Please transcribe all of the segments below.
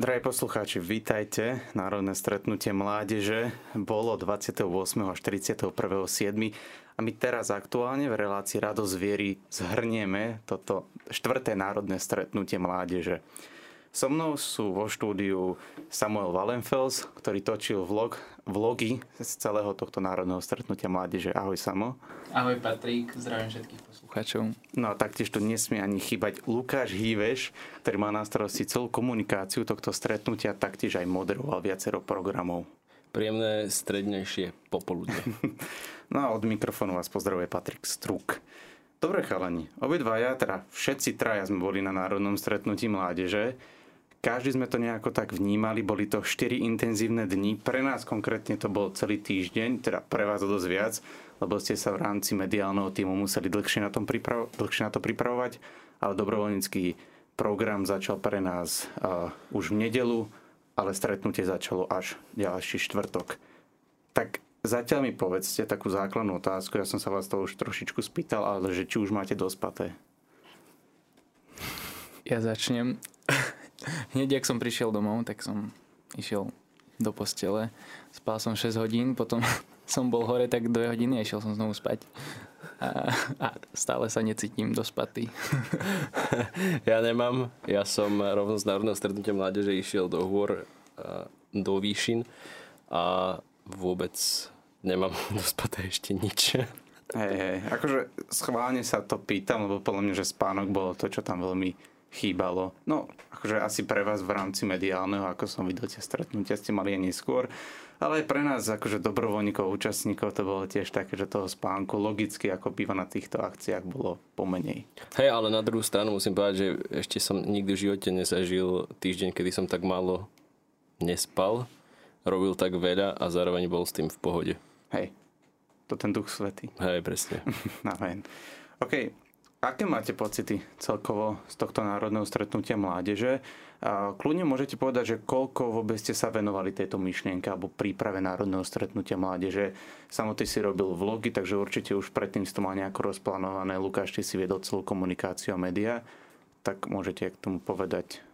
Drahí poslucháči, vítajte. Národné stretnutie mládeže bolo 28. až 31. 7. A my teraz aktuálne v relácii Radosť viery zhrnieme toto štvrté národné stretnutie mládeže. So mnou sú vo štúdiu Samuel Wallenfels, ktorý točil vlog, vlogy z celého tohto národného stretnutia mládeže. Ahoj Samo. Ahoj Patrik, zdravím všetkých poslucháčov. No a taktiež tu nesmie ani chýbať Lukáš Híveš, ktorý má na starosti celú komunikáciu tohto stretnutia, taktiež aj moderoval viacero programov. Príjemné strednejšie popoludne. no a od mikrofónu vás pozdravuje Patrik Struk. Dobre chalani, obidvaja, teda všetci traja sme boli na národnom stretnutí mládeže. Každý sme to nejako tak vnímali, boli to 4 intenzívne dni. Pre nás konkrétne to bol celý týždeň, teda pre vás dosť viac, lebo ste sa v rámci mediálneho týmu museli dlhšie na, tom pripravo- dlhšie na to pripravovať, ale dobrovoľnícky program začal pre nás uh, už v nedelu, ale stretnutie začalo až ďalší štvrtok. Tak zatiaľ mi povedzte takú základnú otázku, ja som sa vás to už trošičku spýtal, ale že či už máte dospaté. Ja začnem. Hneď, ak som prišiel domov, tak som išiel do postele. Spal som 6 hodín, potom som bol hore tak 2 hodiny a išiel som znovu spať. A, a stále sa necítim dospatý. ja nemám. Ja som rovno z Národného stretnutia mládeže išiel do hôr, do výšin a vôbec nemám dospaté ešte nič. Hej, hej, akože schválne sa to pýtam, lebo podľa mňa, že spánok bolo to, čo tam veľmi chýbalo. No, akože asi pre vás v rámci mediálneho, ako som videl, tie stretnutia ste mali aj neskôr, ale aj pre nás, akože dobrovoľníkov, účastníkov, to bolo tiež také, že toho spánku logicky, ako býva na týchto akciách, bolo pomenej. Hej, ale na druhú stranu musím povedať, že ešte som nikdy v živote nezažil týždeň, kedy som tak málo nespal, robil tak veľa a zároveň bol s tým v pohode. Hej, to ten duch svetý. Hej, presne. Amen. OK, Aké máte pocity celkovo z tohto národného stretnutia mládeže? Kľudne môžete povedať, že koľko vôbec ste sa venovali tejto myšlienke alebo príprave národného stretnutia mládeže. Samotný si robil vlogy, takže určite už predtým si to mal nejako rozplánované. Lukáš, ty si viedol celú komunikáciu a média, tak môžete k tomu povedať.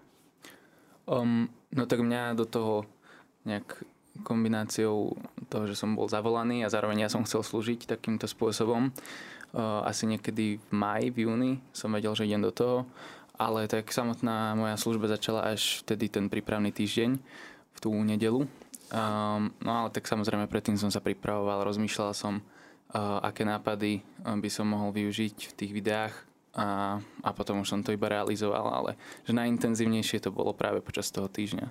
Um, no tak mňa do toho nejak kombináciou toho, že som bol zavolaný a zároveň ja som chcel slúžiť takýmto spôsobom, asi niekedy v maji, v júni som vedel, že idem do toho, ale tak samotná moja služba začala až vtedy ten prípravný týždeň v tú nedelu. Um, no ale tak samozrejme predtým som sa pripravoval, rozmýšľal som, uh, aké nápady by som mohol využiť v tých videách a, a potom už som to iba realizoval, ale že najintenzívnejšie to bolo práve počas toho týždňa.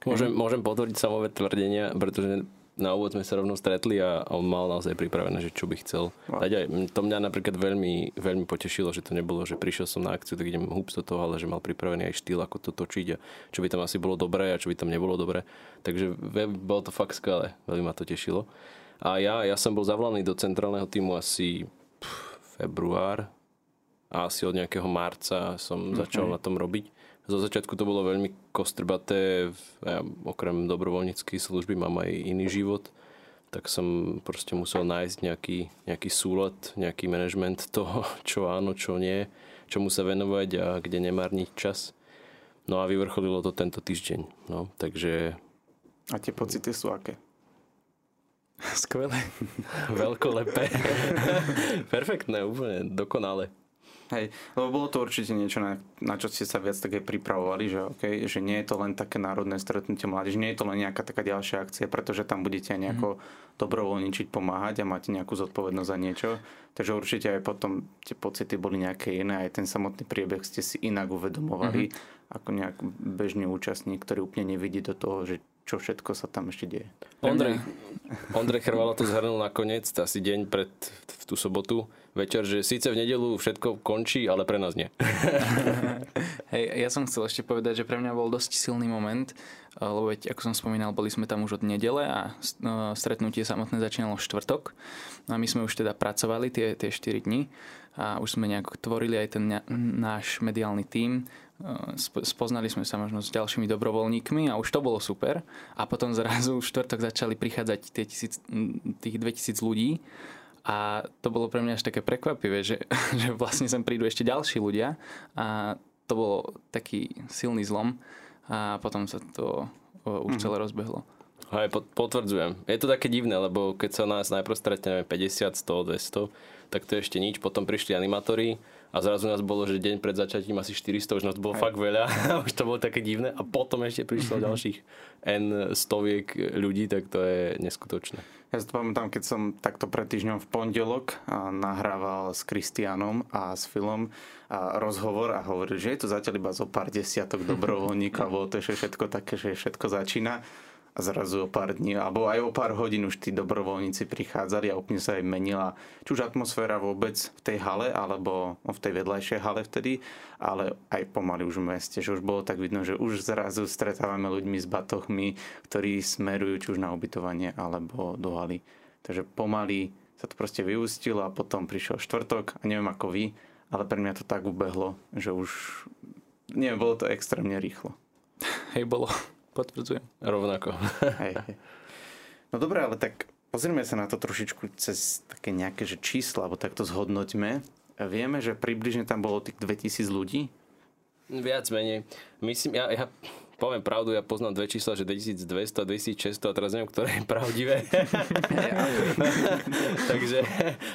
Okay. Môžem, môžem potvrdiť samové tvrdenia, pretože na úvod sme sa rovno stretli a on mal naozaj pripravené, že čo by chcel dať aj. To mňa napríklad veľmi, veľmi potešilo, že to nebolo, že prišiel som na akciu, tak idem húbs do toho, ale že mal pripravený aj štýl, ako to točiť a čo by tam asi bolo dobré a čo by tam nebolo dobré. Takže bolo to fakt skvelé, veľmi ma to tešilo. A ja, ja som bol zavolaný do centrálneho týmu asi pff, február a asi od nejakého marca som okay. začal na tom robiť. Zo začiatku to bolo veľmi kostrbaté, ja okrem dobrovoľníckej služby mám aj iný život, tak som proste musel nájsť nejaký, nejaký súlad, nejaký manažment toho, čo áno, čo nie, čomu sa venovať a kde nemárniť čas. No a vyvrcholilo to tento týždeň. No, takže... A tie pocity sú aké? Skvelé. Veľkolepé. Perfektné, úplne, dokonale. Hej, lebo bolo to určite niečo, na, na čo ste sa viac také pripravovali, že, okay, že nie je to len také národné stretnutie mládež, nie je to len nejaká taká ďalšia akcia, pretože tam budete aj nejako mm-hmm. dobrovoľničiť, pomáhať a máte nejakú zodpovednosť za niečo. Takže určite aj potom tie pocity boli nejaké iné, aj ten samotný priebeh ste si inak uvedomovali mm-hmm. ako nejak bežný účastník, ktorý úplne nevidí do toho, že čo všetko sa tam ešte deje. Ondrej, Ondrej Chrvala to zhrnul nakoniec, asi deň pred v tú sobotu večer, že síce v nedelu všetko končí, ale pre nás nie. Hej, ja som chcel ešte povedať, že pre mňa bol dosť silný moment, lebo veď, ako som spomínal, boli sme tam už od nedele a no, stretnutie samotné začínalo v štvrtok. No a my sme už teda pracovali tie, tie 4 dni a už sme nejak tvorili aj ten náš mediálny tím spoznali sme sa možno s ďalšími dobrovoľníkmi a už to bolo super. A potom zrazu v štvrtok začali prichádzať tie tisíc, tých 2000 ľudí a to bolo pre mňa až také prekvapivé, že, že vlastne sem prídu ešte ďalší ľudia a to bolo taký silný zlom a potom sa to už mm-hmm. celé rozbehlo. Hej, potvrdzujem. Je to také divné, lebo keď sa nás najprv stretne 50, 100, 200, tak to je ešte nič. Potom prišli animatóri a zrazu nás bolo, že deň pred začatím asi 400, už nás bolo Aj. fakt veľa, už to bolo také divné a potom ešte prišlo ďalších N stoviek ľudí, tak to je neskutočné. Ja si to pamätám, keď som takto pred týždňom v pondelok nahrával s Kristianom a s Filom a rozhovor a hovoril, že je to zatiaľ iba zo pár desiatok dobrovoľníkov, bolo to ešte všetko také, že všetko začína a zrazu o pár dní, alebo aj o pár hodín už tí dobrovoľníci prichádzali a úplne sa aj menila či už atmosféra vôbec v tej hale, alebo v tej vedľajšej hale vtedy, ale aj pomaly už v meste, že už bolo tak vidno, že už zrazu stretávame ľuďmi s batochmi, ktorí smerujú či už na ubytovanie alebo do haly. Takže pomaly sa to proste vyústilo a potom prišiel štvrtok a neviem ako vy, ale pre mňa to tak ubehlo, že už neviem, bolo to extrémne rýchlo. Hej, bolo. Potvrdzujem. Rovnako. hej, hej. No dobré, ale tak pozrieme sa na to trošičku cez také nejaké že čísla, alebo takto zhodnoťme. Vieme, že približne tam bolo tých 2000 ľudí? Viac menej. Myslím, ja, ja poviem pravdu, ja poznám dve čísla, že 2200 a 2600 a teraz neviem, ktoré je pravdivé. takže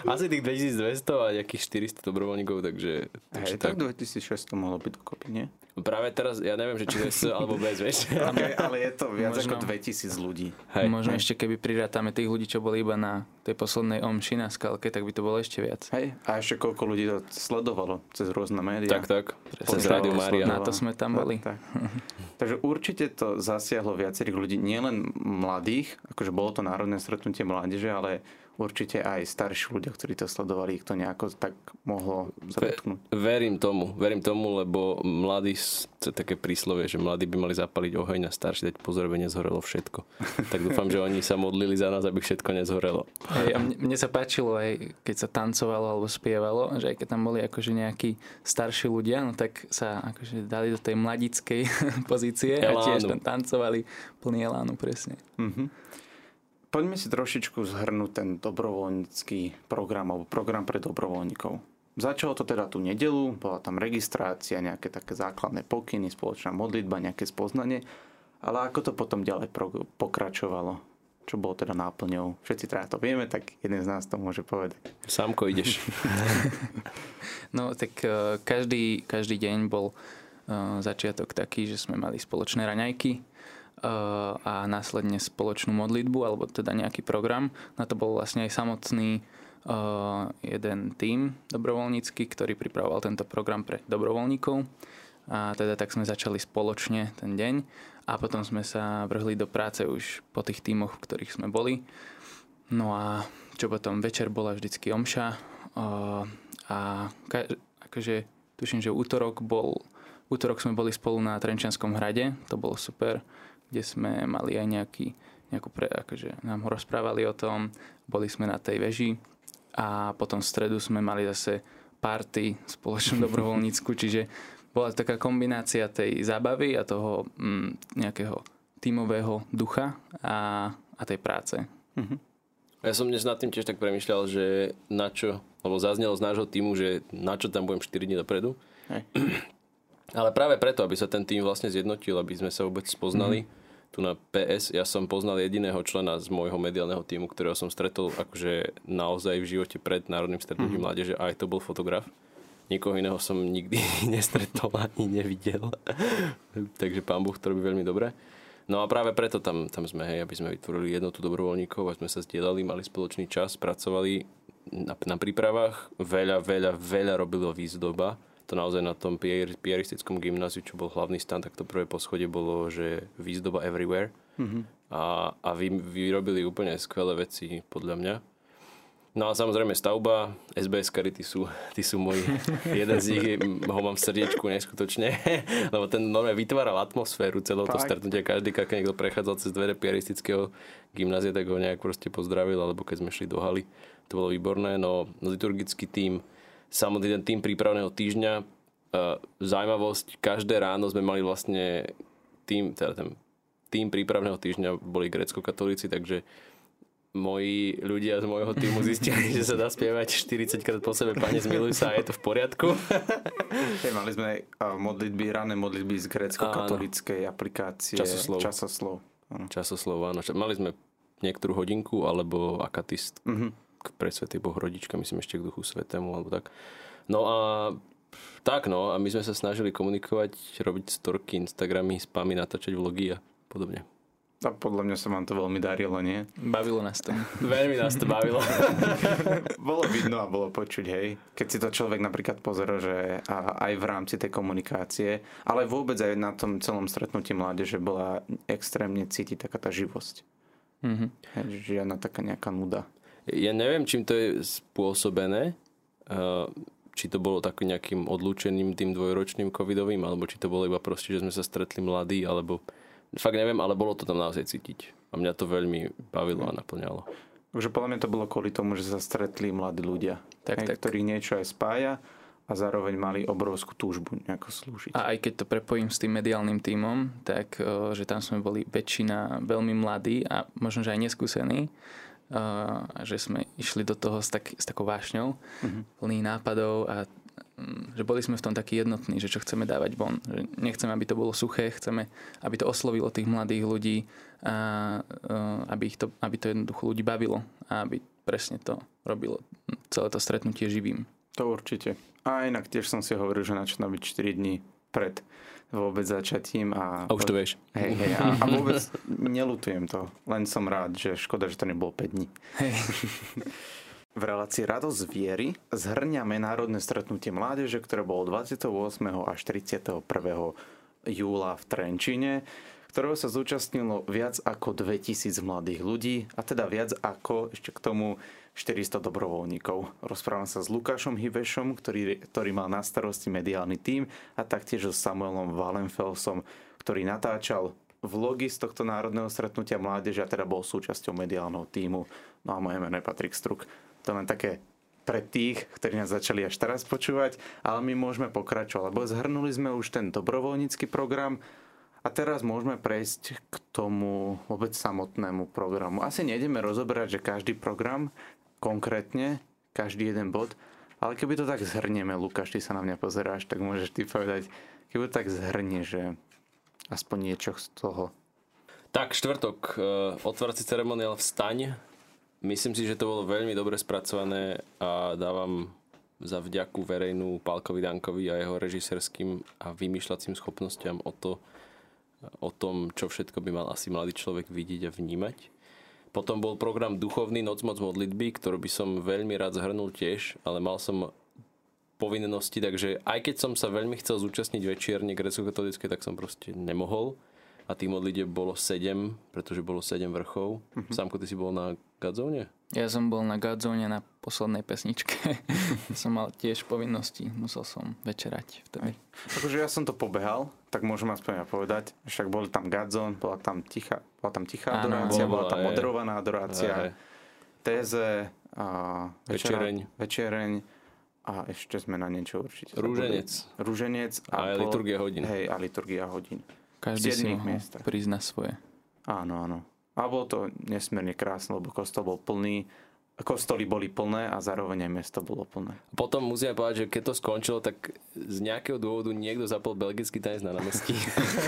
asi tých 2200 a nejakých 400 dobrovoľníkov, takže... takže Hej, tak, tak 2600 mohlo byť dokopy, nie? Práve teraz, ja neviem, že či je S alebo bez, vieš. Okay, ale je to viac Možno, ako 2000 ľudí. Hej. Možno Hej. ešte keby prirátame tých ľudí, čo boli iba na tej poslednej omši na skalke, tak by to bolo ešte viac. Hej, a ešte koľko ľudí to sledovalo cez rôzne médiá. Tak, tak. Cez Rádio Mária. Na to sme tam boli. Tak, tak. Takže určite to zasiahlo viacerých ľudí, nielen mladých, akože bolo to národné stretnutie mládeže, ale určite aj starší ľudia, ktorí to sledovali, ich to nejako tak mohlo zretknúť. Verím tomu, verím tomu, lebo mladí, to je také príslovie, že mladí by mali zapaliť oheň a starší dať pozor, aby nezhorelo všetko. tak dúfam, že oni sa modlili za nás, aby všetko nezhorelo. Hej, a mne, mne sa páčilo aj, keď sa tancovalo alebo spievalo, že aj keď tam boli akože nejakí starší ľudia, no tak sa akože dali do tej mladickej pozície elánu. a tiež tam tancovali plný elánu, presne. Mm-hmm. Poďme si trošičku zhrnúť ten dobrovoľnícky program alebo program pre dobrovoľníkov. Začalo to teda tú nedelu, bola tam registrácia, nejaké také základné pokyny, spoločná modlitba, nejaké spoznanie, ale ako to potom ďalej pokračovalo? Čo bolo teda náplňou? Všetci teda to vieme, tak jeden z nás to môže povedať. Sámko ideš. no tak uh, každý, každý deň bol uh, začiatok taký, že sme mali spoločné raňajky, a následne spoločnú modlitbu alebo teda nejaký program. Na to bol vlastne aj samotný jeden tím dobrovoľnícky, ktorý pripravoval tento program pre dobrovoľníkov. A teda tak sme začali spoločne ten deň a potom sme sa vrhli do práce už po tých tímoch, v ktorých sme boli. No a čo potom večer bola vždycky omša a akože tuším, že útorok bol útorok sme boli spolu na Trenčianskom hrade, to bolo super kde sme mali aj nejaký, nejakú pre, akože nám ho rozprávali o tom, boli sme na tej veži a potom v stredu sme mali zase party spoločnú dobrovoľnícku, čiže bola taká kombinácia tej zábavy a toho mm, nejakého tímového ducha a, a tej práce. Mhm. Ja som dnes nad tým tiež tak premyšľal, že na čo, lebo zaznelo z nášho týmu, že na čo tam budem 4 dní dopredu. Hej. Ale práve preto, aby sa ten tým vlastne zjednotil, aby sme sa vôbec spoznali, mm tu na PS, ja som poznal jediného člena z môjho mediálneho týmu, ktorého som stretol akože naozaj v živote pred Národným stretnutím mm-hmm. mládeže a aj to bol fotograf. Nikoho iného som nikdy nestretol ani nevidel. Takže pán Boh to robí veľmi dobre. No a práve preto tam, tam sme, hej, aby sme vytvorili jednotu dobrovoľníkov a sme sa zdieľali, mali spoločný čas, pracovali na, na prípravách. Veľa, veľa, veľa robilo výzdoba to naozaj na tom pieristickom gymnáziu, čo bol hlavný stan, tak to prvé poschodie bolo, že výzdoba everywhere. Mm-hmm. A, a vy, vyrobili úplne skvelé veci, podľa mňa. No a samozrejme stavba, SBS kary, tí sú, tí sú moji. Jeden z nich ho mám v srdiečku neskutočne, lebo ten normálne vytváral atmosféru celého to stretnutia. Každý, keď niekto prechádzal cez dvere piaristického gymnázia, tak ho nejak proste pozdravil, alebo keď sme šli do haly. To bolo výborné, no liturgický tým samotný ten tým prípravného týždňa. E, zaujímavosť, každé ráno sme mali vlastne tým, teda ten tým prípravného týždňa boli grecko-katolíci, takže moji ľudia z môjho týmu zistili, že sa dá spievať 40 krát po sebe Pane zmiluj sa a je to v poriadku. Hey, mali sme modlitby, rané modlitby z grécko-katolíckej aplikácie Časoslov. Časoslov. Áno. Časoslov, áno. Mali sme niektorú hodinku, alebo akatist Mhm. K pre Svetý Boh rodička, myslím ešte k Duchu Svetému, alebo tak. No a tak no, a my sme sa snažili komunikovať, robiť storky, Instagramy, spamy, natáčať vlogy a podobne. A podľa mňa sa vám to veľmi darilo, nie? Bavilo nás to. Veľmi nás to bavilo. bolo vidno a bolo počuť, hej. Keď si to človek napríklad pozera, že a- aj v rámci tej komunikácie, ale vôbec aj na tom celom stretnutí mládeže bola extrémne cítiť taká tá živosť. Mhm. Hej, žiadna taká nejaká nuda. Ja neviem, čím to je spôsobené. Uh, či to bolo takým nejakým odlúčením tým dvojročným covidovým, alebo či to bolo iba proste, že sme sa stretli mladí, alebo fakt neviem, ale bolo to tam naozaj cítiť. A mňa to veľmi bavilo a naplňalo. Takže podľa mňa to bolo kvôli tomu, že sa stretli mladí ľudia, Tak, tak. ktorých niečo aj spája a zároveň mali obrovskú túžbu nejako slúžiť. A aj keď to prepojím s tým mediálnym tímom, tak eh, že tam sme boli väčšina veľmi mladí a možno, že aj neskúsení. A že sme išli do toho s, tak, s takou vášňou, Mhm. plný nápadov a mm, že boli sme v tom takí jednotní, že čo chceme dávať von. Že nechceme, aby to bolo suché, chceme, aby to oslovilo tých mladých ľudí a eh, aby, ich to, aby to jednoducho ľudí bavilo a aby presne to robilo celé to stretnutie živým. To určite. A inak tiež som si hovoril, že načína byť 4 dní pred vôbec začatím. A, A už to vieš. Hej, hej, a, a vôbec nelutujem to. Len som rád, že škoda, že to nebolo 5 dní. Hej. V relácii Radosť viery zhrňame národné stretnutie mládeže, ktoré bolo 28. až 31. júla v Trenčine, ktorého sa zúčastnilo viac ako 2000 mladých ľudí a teda viac ako ešte k tomu 400 dobrovoľníkov. Rozprávam sa s Lukášom Hivešom, ktorý, ktorý mal na starosti mediálny tím a taktiež so Samuelom Valenfelsom, ktorý natáčal vlogy z tohto národného stretnutia mládeže a teda bol súčasťou mediálneho týmu. No a moje meno je Patrik Struk. To len také pre tých, ktorí nás začali až teraz počúvať, ale my môžeme pokračovať, lebo zhrnuli sme už ten dobrovoľnícky program a teraz môžeme prejsť k tomu vôbec samotnému programu. Asi nejdeme rozoberať, že každý program konkrétne, každý jeden bod, ale keby to tak zhrnieme, Lukáš, ty sa na mňa pozeráš, tak môžeš ty povedať, keby to tak zhrnie, že aspoň niečo z toho. Tak, štvrtok, uh, otvárací ceremoniál Vstaň. Myslím si, že to bolo veľmi dobre spracované a dávam za vďaku verejnú Pálkovi Dankovi a jeho režisérským a vymýšľacím schopnostiam o, to, o tom, čo všetko by mal asi mladý človek vidieť a vnímať. Potom bol program Duchovný Noc moc modlitby, ktorú by som veľmi rád zhrnul tiež, ale mal som povinnosti, takže aj keď som sa veľmi chcel zúčastniť večierne grecko-katolíckej, tak som proste nemohol. A tých modlitieb bolo 7, pretože bolo 7 vrchov. Mm-hmm. Samko, ty si bol na Gadzóne? Ja som bol na Godzone na poslednej pesničke. som mal tiež povinnosti. Musel som večerať vtedy. Akože ja som to pobehal, tak môžem aspoň ja povedať. Však boli tam Gadzon, bola tam tichá, bola tam tichá Áno, adorácia, bola, bola tam hej. moderovaná adorácia, Hej. téze, a večera, Večereň. večereň a ešte sme na niečo určite. Rúženec. Rúženec. A aj po- liturgia hodín. Hej, a liturgia hodín. Každý si miestach. prísť na svoje. Áno, áno. A bolo to nesmierne krásne, lebo kostol bol plný, kostoly boli plné a zároveň aj mesto bolo plné. Potom musíme povedať, že keď to skončilo, tak z nejakého dôvodu niekto zapol belgický tanec na námestí.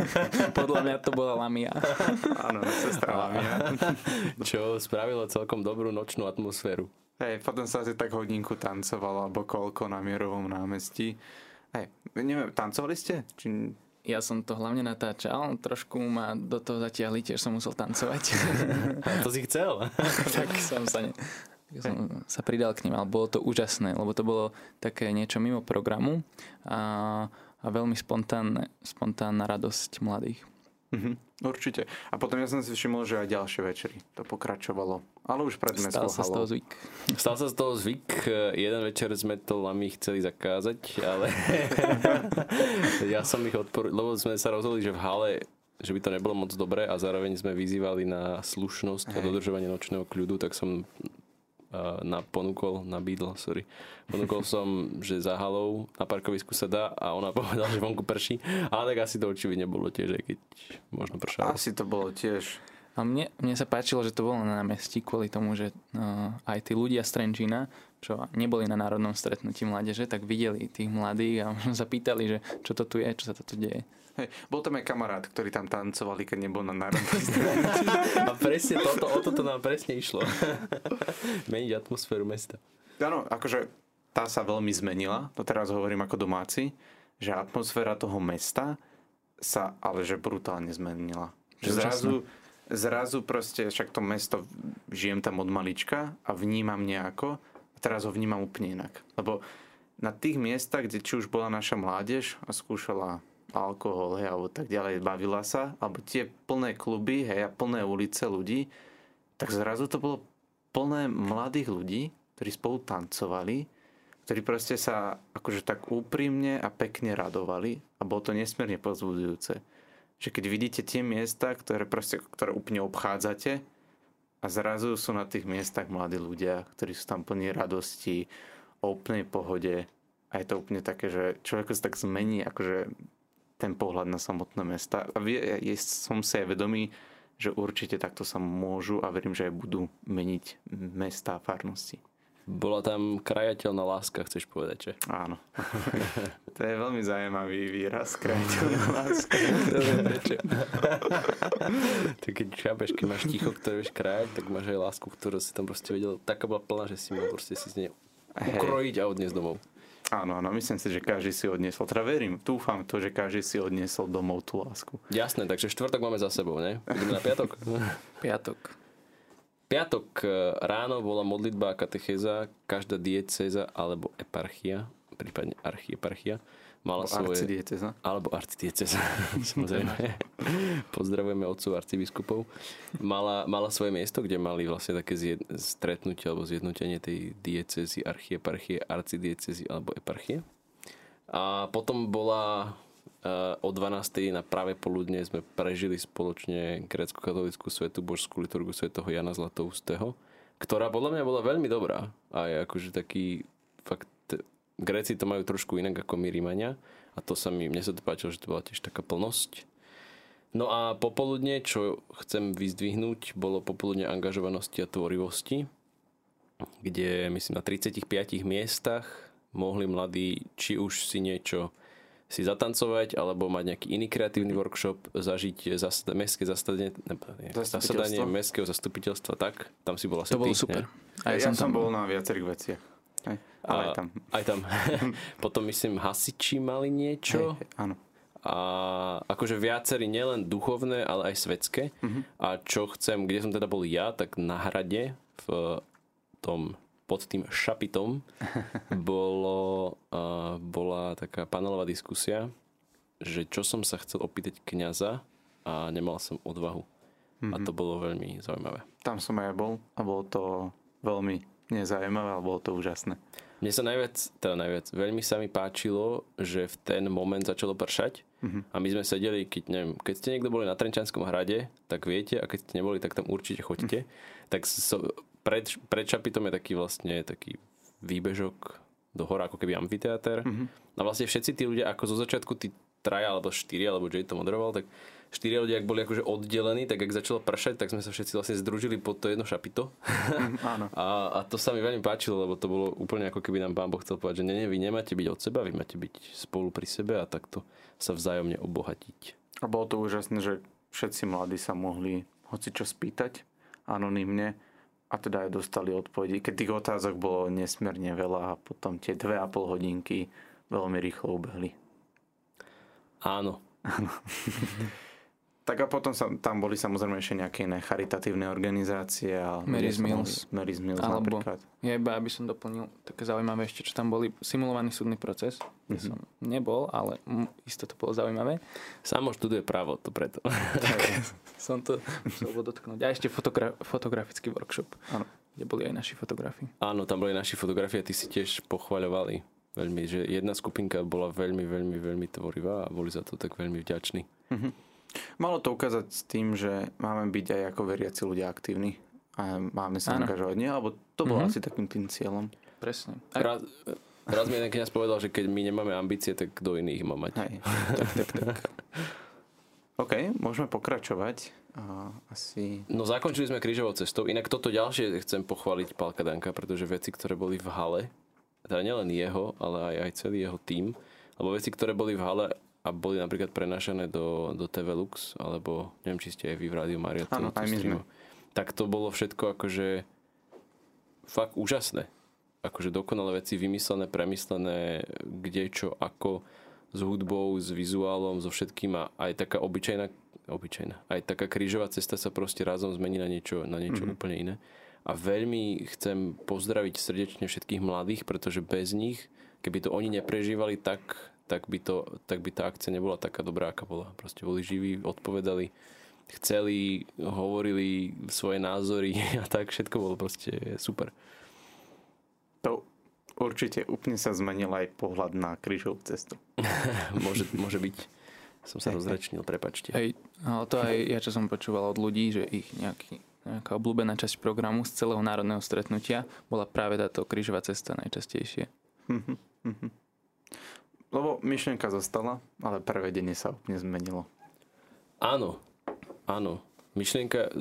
Podľa mňa to bola Lamia. Áno, sestra Lamia. čo spravilo celkom dobrú nočnú atmosféru. Hej, potom sa asi tak hodinku tancovalo, alebo koľko na Mierovom námestí. Hej, neviem, tancovali ste? Či... Ja som to hlavne natáčal, trošku ma do toho zatiahli, tiež som musel tancovať. To si chcel. tak som sa, ne, som sa pridal k ním, ale bolo to úžasné, lebo to bolo také niečo mimo programu a, a veľmi spontánne, spontánna radosť mladých. Mhm, určite. A potom ja som si všimol, že aj ďalšie večery to pokračovalo. Ale už pred Stal sa z toho zvyk. Stal sa z toho zvyk. Jeden večer sme to lami chceli zakázať, ale ja som ich odporil, lebo sme sa rozhodli, že v hale že by to nebolo moc dobré a zároveň sme vyzývali na slušnosť a Hej. dodržovanie nočného kľudu, tak som na ponúkol, nabídol, sorry. Ponúkol som, že za halou na parkovisku sa dá a ona povedala, že vonku prší, ale tak asi to očividne bolo tiež, aj keď možno pršalo. Asi to bolo tiež. A mne, mne sa páčilo, že to bolo na námestí kvôli tomu, že uh, aj tí ľudia z Trenčína, čo neboli na národnom stretnutí mládeže, tak videli tých mladých a možno sa pýtali, že čo to tu je, čo sa to tu deje. Hej, bol tam aj kamarát, ktorý tam tancovali, keď nebol na národnom A presne toto, o toto nám presne išlo. Meniť atmosféru mesta. Áno, akože tá sa veľmi zmenila, to teraz hovorím ako domáci, že atmosféra toho mesta sa ale že brutálne zmenila. Že zrazu, zrazu proste, však to mesto, žijem tam od malička a vnímam nejako a teraz ho vnímam úplne inak. Lebo na tých miestach, kde či už bola naša mládež a skúšala alkohol, hej, alebo tak ďalej, bavila sa, alebo tie plné kluby, hej, a plné ulice ľudí, tak zrazu to bolo plné mladých ľudí, ktorí spolu tancovali, ktorí proste sa akože tak úprimne a pekne radovali a bolo to nesmierne pozbudzujúce. Že keď vidíte tie miesta, ktoré, proste, ktoré úplne obchádzate a zrazu sú na tých miestach mladí ľudia, ktorí sú tam plní radosti, o úplnej pohode a je to úplne také, že človek sa tak zmení akože ten pohľad na samotné mesta. A vie, je, som si aj vedomý, že určite takto sa môžu a verím, že aj budú meniť mesta a farnosti. Bola tam krajateľná láska, chceš povedať, že? Áno. to je veľmi zaujímavý výraz, krajateľná láska. tak keď chápeš, keď máš ticho, ktoré vieš krajať, tak máš aj lásku, ktorú si tam proste vedel. Taká bola plná, že si mohol proste si z nej ukrojiť a odniesť domov. Áno, áno, myslím si, že každý si odniesol. Teda verím, dúfam to, že každý si odniesol domov tú lásku. Jasné, takže štvrtok máme za sebou, ne? Ideme na piatok? piatok. Piatok e, ráno bola modlitba a katechéza, každá diecéza alebo eparchia, prípadne archieparchia, mala alebo svoje... Arcidieceza. Alebo arcidieceza, samozrejme. Pozdravujeme otcov arcibiskupov. Mala, mala svoje miesto, kde mali vlastne také zjed, stretnutie alebo zjednotenie tej diecezy, archieparchie, arcidiecezy alebo eparchie. A potom bola uh, o 12. na práve poludne sme prežili spoločne grécko-katolickú svetu božskú liturgu svätého Jana Zlatoustého, ktorá podľa mňa bola veľmi dobrá. A je akože taký fakt Gréci to majú trošku inak ako my Rímania a to sa mi, mne sa to páčilo, že to bola tiež taká plnosť. No a popoludne, čo chcem vyzdvihnúť, bolo popoludne angažovanosti a tvorivosti, kde myslím na 35 miestach mohli mladí či už si niečo si zatancovať alebo mať nejaký iný kreatívny workshop, zažiť zasad- mestské zasadanie, zasadanie mestského zastupiteľstva, tak tam si bola To bolo super. A ja, ja som bol na viacerých veciach. Aj, ale aj tam. Aj tam. Potom myslím, hasiči mali niečo. Hej, áno. A akože viacerí nielen duchovné, ale aj svetské. Uh-huh. A čo chcem, kde som teda bol ja, tak na hrade v tom pod tým šapitom bolo, uh, bola taká panelová diskusia, že čo som sa chcel opýtať kňaza a nemal som odvahu. Uh-huh. A mhm. to bolo veľmi zaujímavé. Tam som aj bol a bolo to veľmi nezaujímavé, ale bolo to úžasné. Mne sa najviac, teda najviac, veľmi sa mi páčilo, že v ten moment začalo pršať uh-huh. a my sme sedeli, keď, neviem, keď ste niekto boli na Trenčanskom hrade, tak viete a keď ste neboli, tak tam určite choďte. Uh-huh. Tak so, pred, pred Čapitom je taký vlastne taký výbežok do hora, ako keby amfiteáter. Uh-huh. A vlastne všetci tí ľudia, ako zo začiatku tí traja alebo štyri, alebo Jay to moderoval, tak štyria ľudia, ak boli akože oddelení, tak ak začalo pršať, tak sme sa všetci vlastne združili pod to jedno šapito. Mm, áno. a, a to sa mi veľmi páčilo, lebo to bolo úplne ako keby nám pán Boh chcel povedať, že nie, nie, vy nemáte byť od seba, vy máte byť spolu pri sebe a takto sa vzájomne obohatiť. A bolo to úžasné, že všetci mladí sa mohli hoci čo spýtať anonymne a teda aj dostali odpovede. Keď tých otázok bolo nesmierne veľa a potom tie dve a pol hodinky veľmi rýchlo ubehli. Áno. Áno. Tak a potom sa, tam boli samozrejme ešte nejaké iné charitatívne organizácie. A Mary's Mills. Mary's Mills Alebo, napríklad. Ja iba, aby som doplnil také zaujímavé ešte, čo tam boli simulovaný súdny proces. Mm-hmm. som nebol, ale isto to bolo zaujímavé. Samo študuje právo, to preto. tak som to musel dotknúť. A ešte fotogra- fotografický workshop. Áno. Kde boli aj naši fotografi. Áno, tam boli naši fotografie a ty si tiež pochvaľovali veľmi, že jedna skupinka bola veľmi, veľmi, veľmi tvorivá a boli za to tak veľmi vďační. Mm-hmm. Malo to ukázať s tým, že máme byť aj ako veriaci ľudia aktívni a máme sa angažovať. Nie? Alebo to bolo mm-hmm. asi takým tým cieľom. Presne. Raz, raz mi jeden kniaz povedal, že keď my nemáme ambície, tak kto iný ich má mať. Hej, tak, tak, tak. OK, môžeme pokračovať. A asi... No zakončili sme krížovou cestou. Inak toto ďalšie chcem pochváliť Palka Danka, pretože veci, ktoré boli v hale, teda nielen jeho, ale aj, aj celý jeho tím, alebo veci, ktoré boli v hale a boli napríklad prenašané do, do TV Lux, alebo neviem, či ste aj vy v Rádiu Mario. Áno, aj my sme. Tak to bolo všetko akože fakt úžasné. Akože dokonalé veci, vymyslené, premyslené, kde čo, ako, s hudbou, s vizuálom, so všetkým a aj taká obyčajná obyčajná. Aj taká krížová cesta sa proste razom zmení na niečo, na niečo mm-hmm. úplne iné. A veľmi chcem pozdraviť srdečne všetkých mladých, pretože bez nich, keby to oni neprežívali tak, tak by, to, tak by tá akcia nebola taká dobrá, aká bola. Proste boli živí, odpovedali, chceli, hovorili svoje názory a tak všetko bolo proste super. To určite úplne sa zmenil aj pohľad na krížovú cestu. môže, môže byť. Som sa rozrečnil, prepačte. Hej, ale to aj ja, čo som počúval od ľudí, že ich nejaký, nejaká obľúbená časť programu z celého národného stretnutia bola práve táto krížová cesta najčastejšie. Lebo myšlienka zostala, ale prevedenie sa úplne zmenilo. Áno, áno. Myšlienka,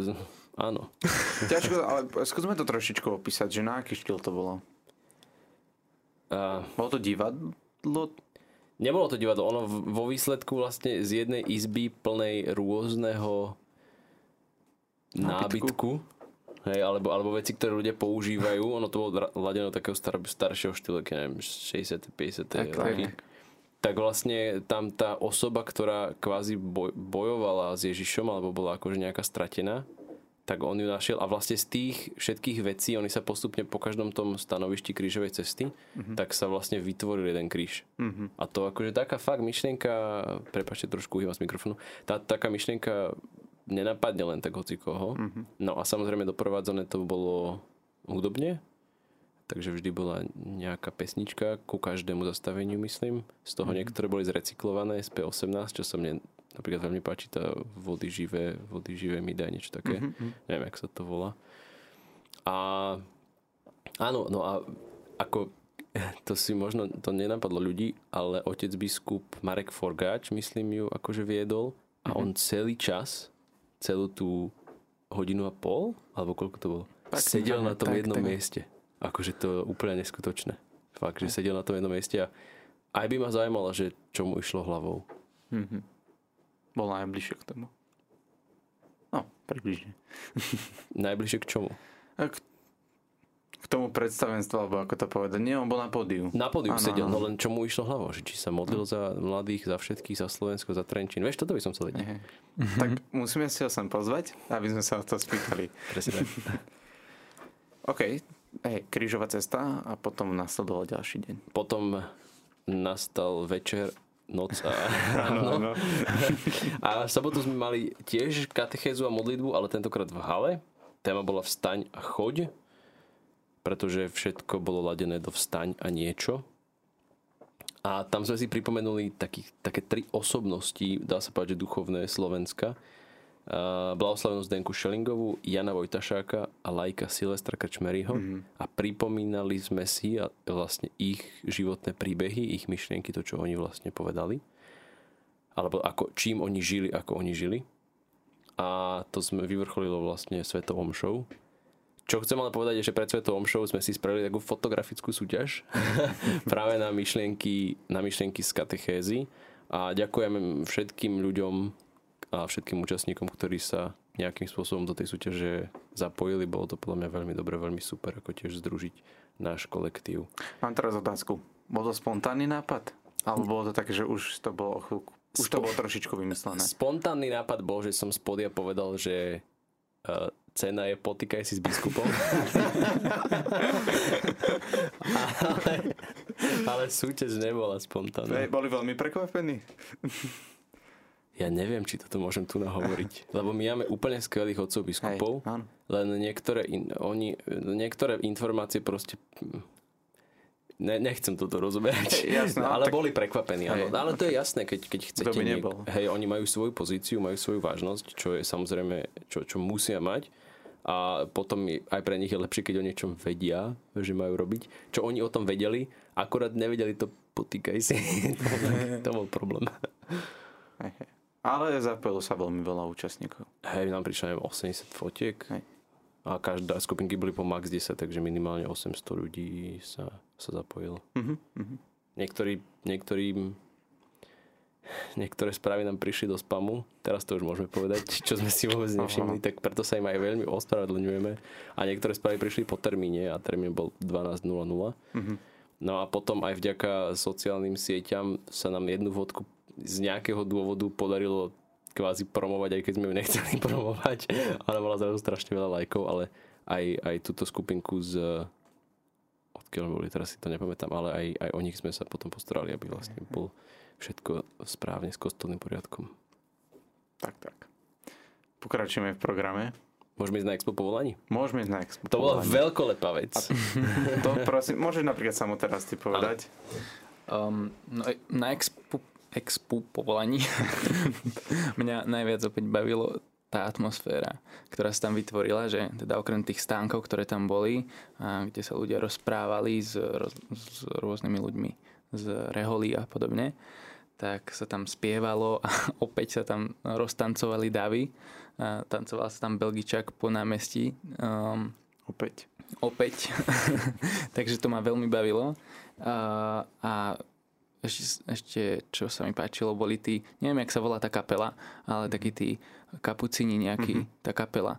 áno. Ťažko, ale skúsme to trošičku opísať, že na aký štýl to bolo? Uh, bolo to divadlo? Nebolo to divadlo, ono vo výsledku vlastne z jednej izby plnej rôzneho nábytku, hej, alebo, alebo veci, ktoré ľudia používajú, ono to bolo ladeno takého star, staršieho štýlu, keď neviem, 60 50 roky. Tak. Tak vlastne tam tá osoba, ktorá kvázi boj, bojovala s Ježišom, alebo bola akože nejaká stratená, tak on ju našiel a vlastne z tých všetkých vecí, oni sa postupne po každom tom stanovišti krížovej cesty, mm-hmm. tak sa vlastne vytvoril jeden kríž. Mm-hmm. A to akože taká fakt myšlienka, prepačte trošku uhývam z mikrofónu, tá taká myšlienka nenapadne len tak hoci koho. Mm-hmm. No a samozrejme doprovádzané to bolo hudobne, takže vždy bola nejaká pesnička ku každému zastaveniu, myslím. Z toho mm-hmm. niektoré boli zrecyklované z P18, čo sa mne napríklad veľmi páči tá vody živé, vody živé mi daj niečo také. Mm-hmm. Neviem, jak sa to volá. A áno, no a ako to si možno, to nenapadlo ľudí, ale otec biskup Marek Forgáč, myslím ju, akože viedol a mm-hmm. on celý čas, celú tú hodinu a pol, alebo koľko to bolo, tak, sedel na tom tak, jednom tak. mieste. Akože to je úplne neskutočné. Fakt, že sedel na tom jednom mieste a aj by ma zaujímalo, že čo mu išlo hlavou. Mm-hmm bol najbližšie k tomu. No, približne. najbližšie k čomu? K, k tomu predstavenstvu, alebo ako to povedať. Nie, on bol na pódiu. Na pódiu ano, sedel, ano. no len čo mu išlo hlavou? Že či sa modlil no. za mladých, za všetkých, za Slovensko, za Trenčín. Vieš, toto by som chcel vedieť. Uh-huh. Tak musíme si ho sem pozvať, aby sme sa to spýtali. Presne OK, hej, krížová cesta a potom nasledoval ďalší deň. Potom nastal večer noc a ráno. No, no. a v sobotu sme mali tiež katechézu a modlitbu, ale tentokrát v hale. Téma bola vstaň a choď, pretože všetko bolo ladené do vstaň a niečo. A tam sme si pripomenuli takých, také tri osobnosti, dá sa povedať, že duchovné Slovenska blahoslavenú Zdenku Šelingovú, Jana Vojtašáka a lajka Silestra Krčmeryho mm-hmm. a pripomínali sme si a vlastne ich životné príbehy, ich myšlienky, to, čo oni vlastne povedali. Alebo ako, čím oni žili, ako oni žili. A to sme vyvrcholilo vlastne Svetovom show. Čo chcem ale povedať, je, že pred Svetovom show sme si spravili takú fotografickú súťaž práve na myšlienky, na myšlienky z katechézy. A ďakujem všetkým ľuďom, a všetkým účastníkom, ktorí sa nejakým spôsobom do tej súťaže zapojili. Bolo to podľa mňa veľmi dobre, veľmi super, ako tiež združiť náš kolektív. Mám teraz otázku. Bol to spontánny nápad? Alebo bolo to také, že už to bolo chvíľku, už to bolo trošičku vymyslené? Spontánny nápad bol, že som spodia povedal, že uh, cena je potýkaj si s biskupom. ale, ale súťaž nebola spontánna. Boli veľmi prekvapení. Ja neviem, či toto môžem tu nahovoriť. Lebo my máme úplne skvelých otcov biskupov, Hej, len niektoré, in, oni, niektoré informácie proste ne, nechcem toto rozoberať, jasné, no, ale tak... boli prekvapení. Hej, ale to je jasné, keď, keď chcete... nebol. hej, oni majú svoju pozíciu, majú svoju vážnosť, čo je samozrejme, čo, čo musia mať. A potom aj pre nich je lepšie, keď o niečom vedia, že majú robiť. Čo oni o tom vedeli, akorát nevedeli to potýkaj si. to bol problém. Ale zapojilo sa veľmi veľa účastníkov. Hej, nám prišlo neviem, 80 fotiek. Hej. A každá skupinky boli po max 10, takže minimálne 800 ľudí sa, sa zapojilo. Uh-huh, uh-huh. Niektorí, niektorí, niektoré správy nám prišli do spamu, teraz to už môžeme povedať, čo sme si vôbec nevšimli, tak preto sa im aj veľmi ospravedlňujeme. A niektoré správy prišli po termíne a termín bol 12.00. Uh-huh. No a potom aj vďaka sociálnym sieťam sa nám jednu vodku z nejakého dôvodu podarilo kvázi promovať, aj keď sme ju nechceli promovať. Ona mala zrazu strašne veľa lajkov, ale aj, aj túto skupinku z odkiaľ boli, teraz si to nepamätám, ale aj, aj o nich sme sa potom postarali, aby vlastne bol všetko správne s kostolným poriadkom. Tak, tak. Pokračujeme v programe. Môžeme ísť na expo povolaní? Môžeme ísť na expo To bola veľkolepá vec. A to prosím, môžeš napríklad samo teraz ty povedať? Um, no, na expo expu povolaní mňa najviac opäť bavilo tá atmosféra, ktorá sa tam vytvorila, že teda okrem tých stánkov, ktoré tam boli, a kde sa ľudia rozprávali s, roz, s rôznymi ľuďmi z reholí a podobne, tak sa tam spievalo a opäť sa tam roztancovali davy. A tancoval sa tam Belgičak po námestí. Um, opäť. Opäť. Takže to ma veľmi bavilo. A, a ešte, ešte čo sa mi páčilo, boli tí, neviem, jak sa volá tá kapela, ale takí tí kapucini nejaký, mm-hmm. tá kapela.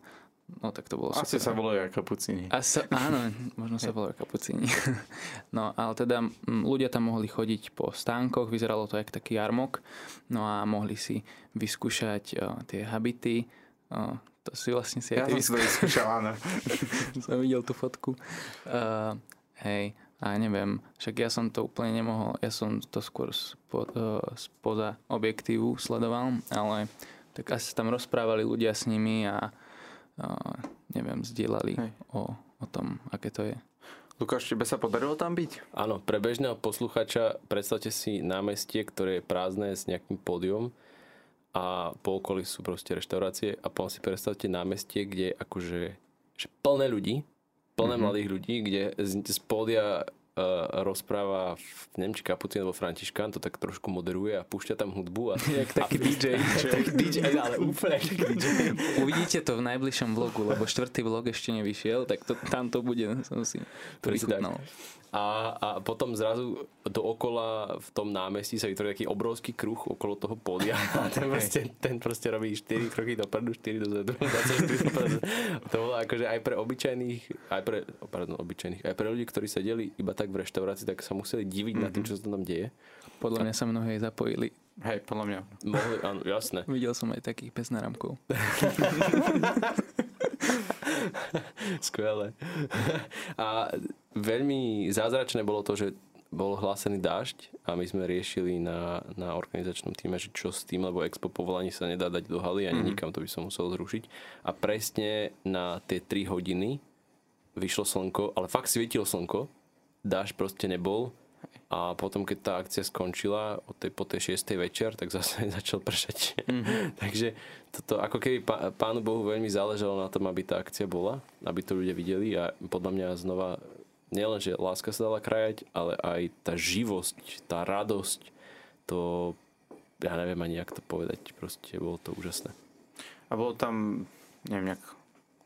No tak to bolo Asi super. sa volajú aj kapucini. Asi, áno, možno sa volajú kapucini. No ale teda m, ľudia tam mohli chodiť po stánkoch, vyzeralo to jak taký jarmok, no a mohli si vyskúšať o, tie habity, o, to si vlastne si ja aj ty som vyskúšal, áno. som videl tú fotku. Uh, hej, a neviem, však ja som to úplne nemohol, ja som to skôr spo, uh, spoza objektívu sledoval, ale tak asi tam rozprávali ľudia s nimi a uh, neviem, zdieľali o, o tom, aké to je. Lukáš, tebe sa podarilo tam byť? Áno, pre bežného posluchača predstavte si námestie, ktoré je prázdne s nejakým pódium a po okolí sú proste reštaurácie a potom si predstavte námestie, kde je akože že plné ľudí, plné mm-hmm. mladých ľudí, kde z, z pódia rozpráva v neviem, či Kapucín alebo Františkán, to tak trošku moderuje a púšťa tam hudbu. A, Jak taký a, DJ. taký DJ, ale úplne taký DJ. Uvidíte to v najbližšom vlogu, lebo štvrtý vlog ešte nevyšiel, tak to, tam to bude, som si vychutnal. A, a potom zrazu dookola v tom námestí sa vytvorí taký obrovský kruh okolo toho pódia a ten proste, ten proste robí 4 kroky dopredu, 4 dozadu, 24 dopredu. To bolo akože aj pre obyčajných, aj pre, pardon, obyčajných, aj pre ľudí, ktorí sedeli iba tak v reštaurácii, tak sa museli diviť mm-hmm. na tým, čo sa tam deje. Podľa mňa sa mnohé zapojili. Hej, podľa mňa. Mohli, áno, jasné. Videl som aj takých bez náramkov. Skvelé. A veľmi zázračné bolo to, že bol hlásený dážď a my sme riešili na, na organizačnom týme, že čo s tým, lebo expo povolaní sa nedá dať do haly ani mm-hmm. nikam, to by som musel zrušiť. A presne na tie 3 hodiny vyšlo slnko, ale fakt svietilo slnko, dážď proste nebol a potom, keď tá akcia skončila od tej, po tej 6. večer, tak zase začal pršať. Mm-hmm. Takže toto, ako keby pá, Pánu Bohu veľmi záležalo na tom, aby tá akcia bola, aby to ľudia videli a podľa mňa znova nielen, že láska sa dala krajať, ale aj tá živosť, tá radosť, to, ja neviem ani, jak to povedať, proste bolo to úžasné. A bolo tam, neviem, nejak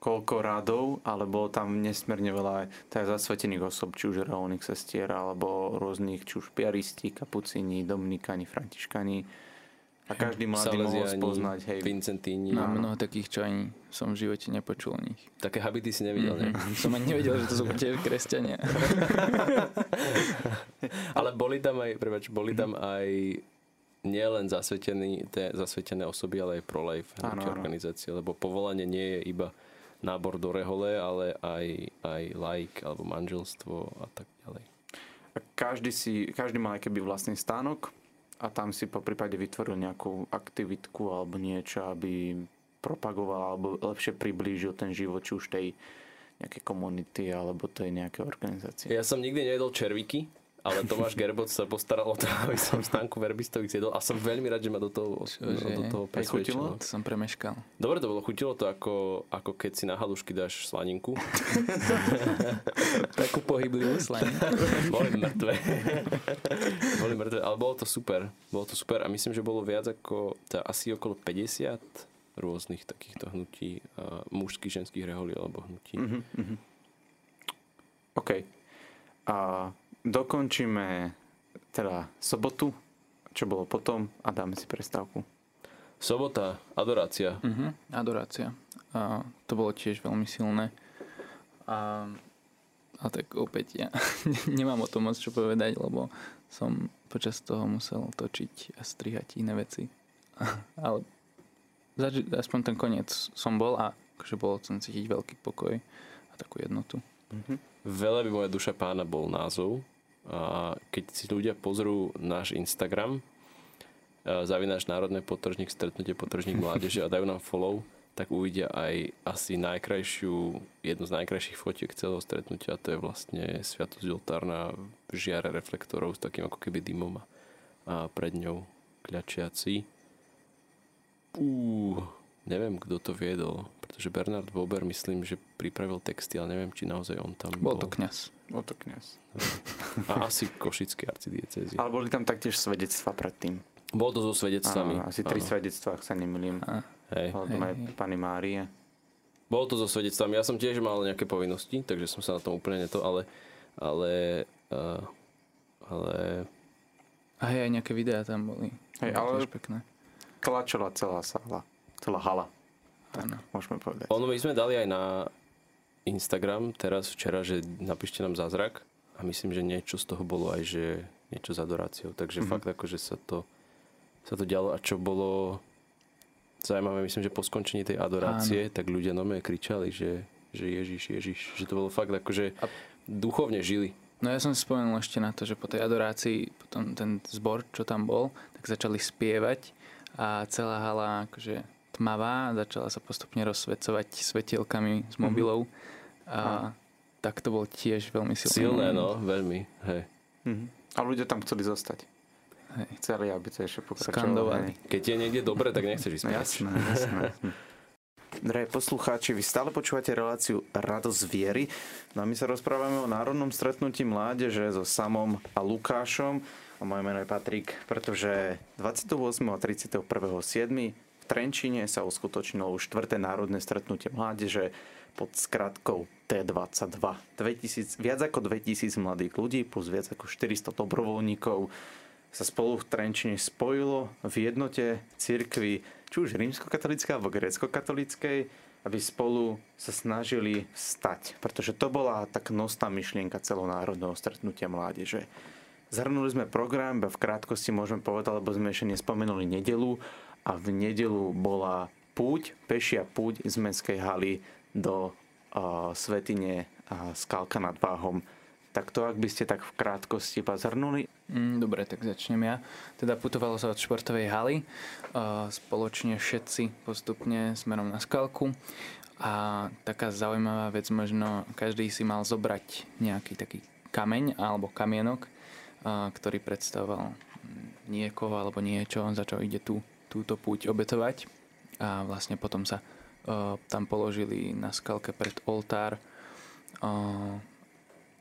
koľko rádov, ale bolo tam nesmierne veľa aj zasvetených osob, či už reholných sestier, alebo rôznych, či už piaristi, kapucini, dominikáni, františkani, a každý mladý mohol spoznať. Hej. Vincentíni. No, mnoho takých, čo ani som v živote nepočul o nich. Také habity si nevidel, mm-hmm. ne? som ani nevedel, že to sú tie kresťania. Ale boli tam aj, prepáč, boli tam aj nielen zasvetené osoby, ale aj pro-life organizácie, lebo povolanie nie je iba nábor do rehole, ale aj, aj like alebo manželstvo a tak ďalej. Každý, si, každý mal keby vlastný stánok, a tam si po prípade vytvoril nejakú aktivitku alebo niečo, aby propagoval alebo lepšie priblížil ten život, či už tej nejakej komunity alebo tej nejakej organizácie. Ja som nikdy nejedol červíky, ale Tomáš Gerboc sa postaral o to, aby som Stanku Verbistovic jedol a som veľmi rád, že ma do toho, Čože? do toho presvedčil. To som premeškal. Dobre to bolo, chutilo to ako, ako keď si na halušky dáš slaninku. Takú pohyblivú slaninku. Boli mŕtve. Boli mŕtve, ale bolo to super. Bolo to super a myslím, že bolo viac ako, teda asi okolo 50 rôznych takýchto hnutí, uh, mužských, ženských reholí alebo hnutí. Mhm, mhm. OK. A dokončíme teda sobotu, čo bolo potom a dáme si prestávku. Sobota, adorácia. Uh-huh, adorácia. A to bolo tiež veľmi silné. A, a tak opäť ja nemám o tom moc čo povedať, lebo som počas toho musel točiť a strihať iné veci. Ale zaži- aspoň ten koniec som bol a akože bolo som cítiť veľký pokoj a takú jednotu. Mhm. Veľa by moja duša pána bol názov. Keď si ľudia pozrú náš Instagram, zavináš národné potržník, stretnutie potržník mládeže a dajú nám follow, tak uvidia aj asi najkrajšiu, jednu z najkrajších fotiek celého stretnutia a to je vlastne Sviatosť oltárna v žiare reflektorov s takým ako keby dymom a pred ňou kľačiaci. Uú, neviem, kto to viedol, pretože Bernard Bober myslím, že pripravil texty, ale neviem, či naozaj on tam Bol bol. to kňaz. Bol to kniaz. A asi košické arcidiecezie. Ale boli tam taktiež svedectva predtým. Bol to so svedectvami. Áno, asi tri Áno. svedectvá, ak sa nemýlim. Hej. Hľadom aj hej. pani Márie. Bolo to so svedectvami. Ja som tiež mal nejaké povinnosti, takže som sa na tom úplne neto, ale ale, uh, ale a hej, aj nejaké videá tam boli. Hej, ale- pekné. Tlačila celá sála. Celá hala. Áno. Môžeme povedať. ono my sme dali aj na Instagram teraz včera, že napíšte nám zázrak a myslím, že niečo z toho bolo aj, že niečo s adoráciou. Takže Mhm. mm-hmm. fakt akože sa to, sa to dialo a čo bolo zaujímavé, myslím, že po skončení tej adorácie, tak ľudia normálne kričali, že, že Ježiš, Ježiš, že to bolo fakt akože A- duchovne žili. No ja som si spomenul ešte na to, že po tej adorácii, potom ten zbor, čo tam bol, tak začali spievať a celá hala akože tmavá, začala sa postupne rozsvecovať svetielkami z mobilov a tak to bol tiež veľmi silný. Silné, moment. no, veľmi, hej. Mhm. A ľudia tam chceli zostať. Hej. Chceli, aby to ešte pokračovalo. Skandovali. hej. Keď je niekde dobre, tak nechceš ísť No jasné, jasné. Drahí poslucháči, vy stále počúvate reláciu Radosť viery. No a my sa rozprávame o národnom stretnutí mládeže so Samom a Lukášom. A moje meno je Patrik, pretože 28. a 31. 7. v Trenčine sa uskutočnilo už 4. národné stretnutie mládeže pod skratkou T22. 2000, viac ako 2000 mladých ľudí plus viac ako 400 dobrovoľníkov sa spolu v Trenčine spojilo v jednote cirkvi, či už rímskokatolíckej alebo grécko-katolíckej, aby spolu sa snažili stať. Pretože to bola tak nosná myšlienka celonárodného stretnutia mládeže. Zhrnuli sme program, v krátkosti môžeme povedať, lebo sme ešte nespomenuli nedelu a v nedelu bola púť, pešia púť z Mestskej haly do uh, svetine uh, Skalka nad Váhom. Tak to, ak by ste tak v krátkosti iba zhrnuli, Mm, dobre, tak začnem ja. Teda putovalo sa od športovej haly, uh, spoločne všetci postupne smerom na skalku a taká zaujímavá vec možno, každý si mal zobrať nejaký taký kameň alebo kamienok, ktorý predstavoval niekoho alebo niečo, za čo ide tú, túto púť obetovať a vlastne potom sa uh, tam položili na skalke pred oltár uh,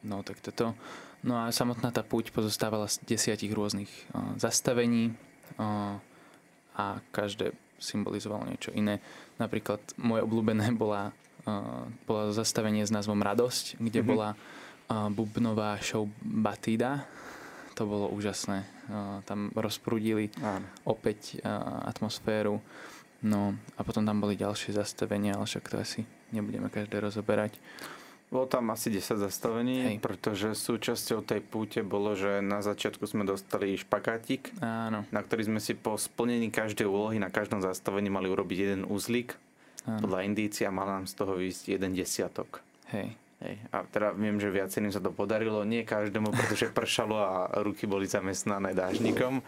No tak toto. No a samotná tá púť pozostávala z desiatich rôznych uh, zastavení uh, a každé symbolizovalo niečo iné. Napríklad moje obľúbené bola, uh, bola zastavenie s názvom Radosť, kde Mhm. bola uh, bubnová show Batida. To bolo úžasné. Tam rozprúdili áno. opäť atmosféru. No a potom tam boli ďalšie zastavenia, ale však to asi nebudeme každé rozoberať. Bolo tam asi 10 zastavení, Hej. pretože súčasťou tej púte bolo, že na začiatku sme dostali špagátik, Áno, na ktorý sme si po splnení každej úlohy na každom zastavení mali urobiť jeden uzlík. áno. Podľa indícia mal nám z toho výjsť jeden desiatok. Hej. Hej. A teda viem, že viacerým sa to podarilo, nie každému, pretože pršalo a ruky boli zamestnané dážnikom,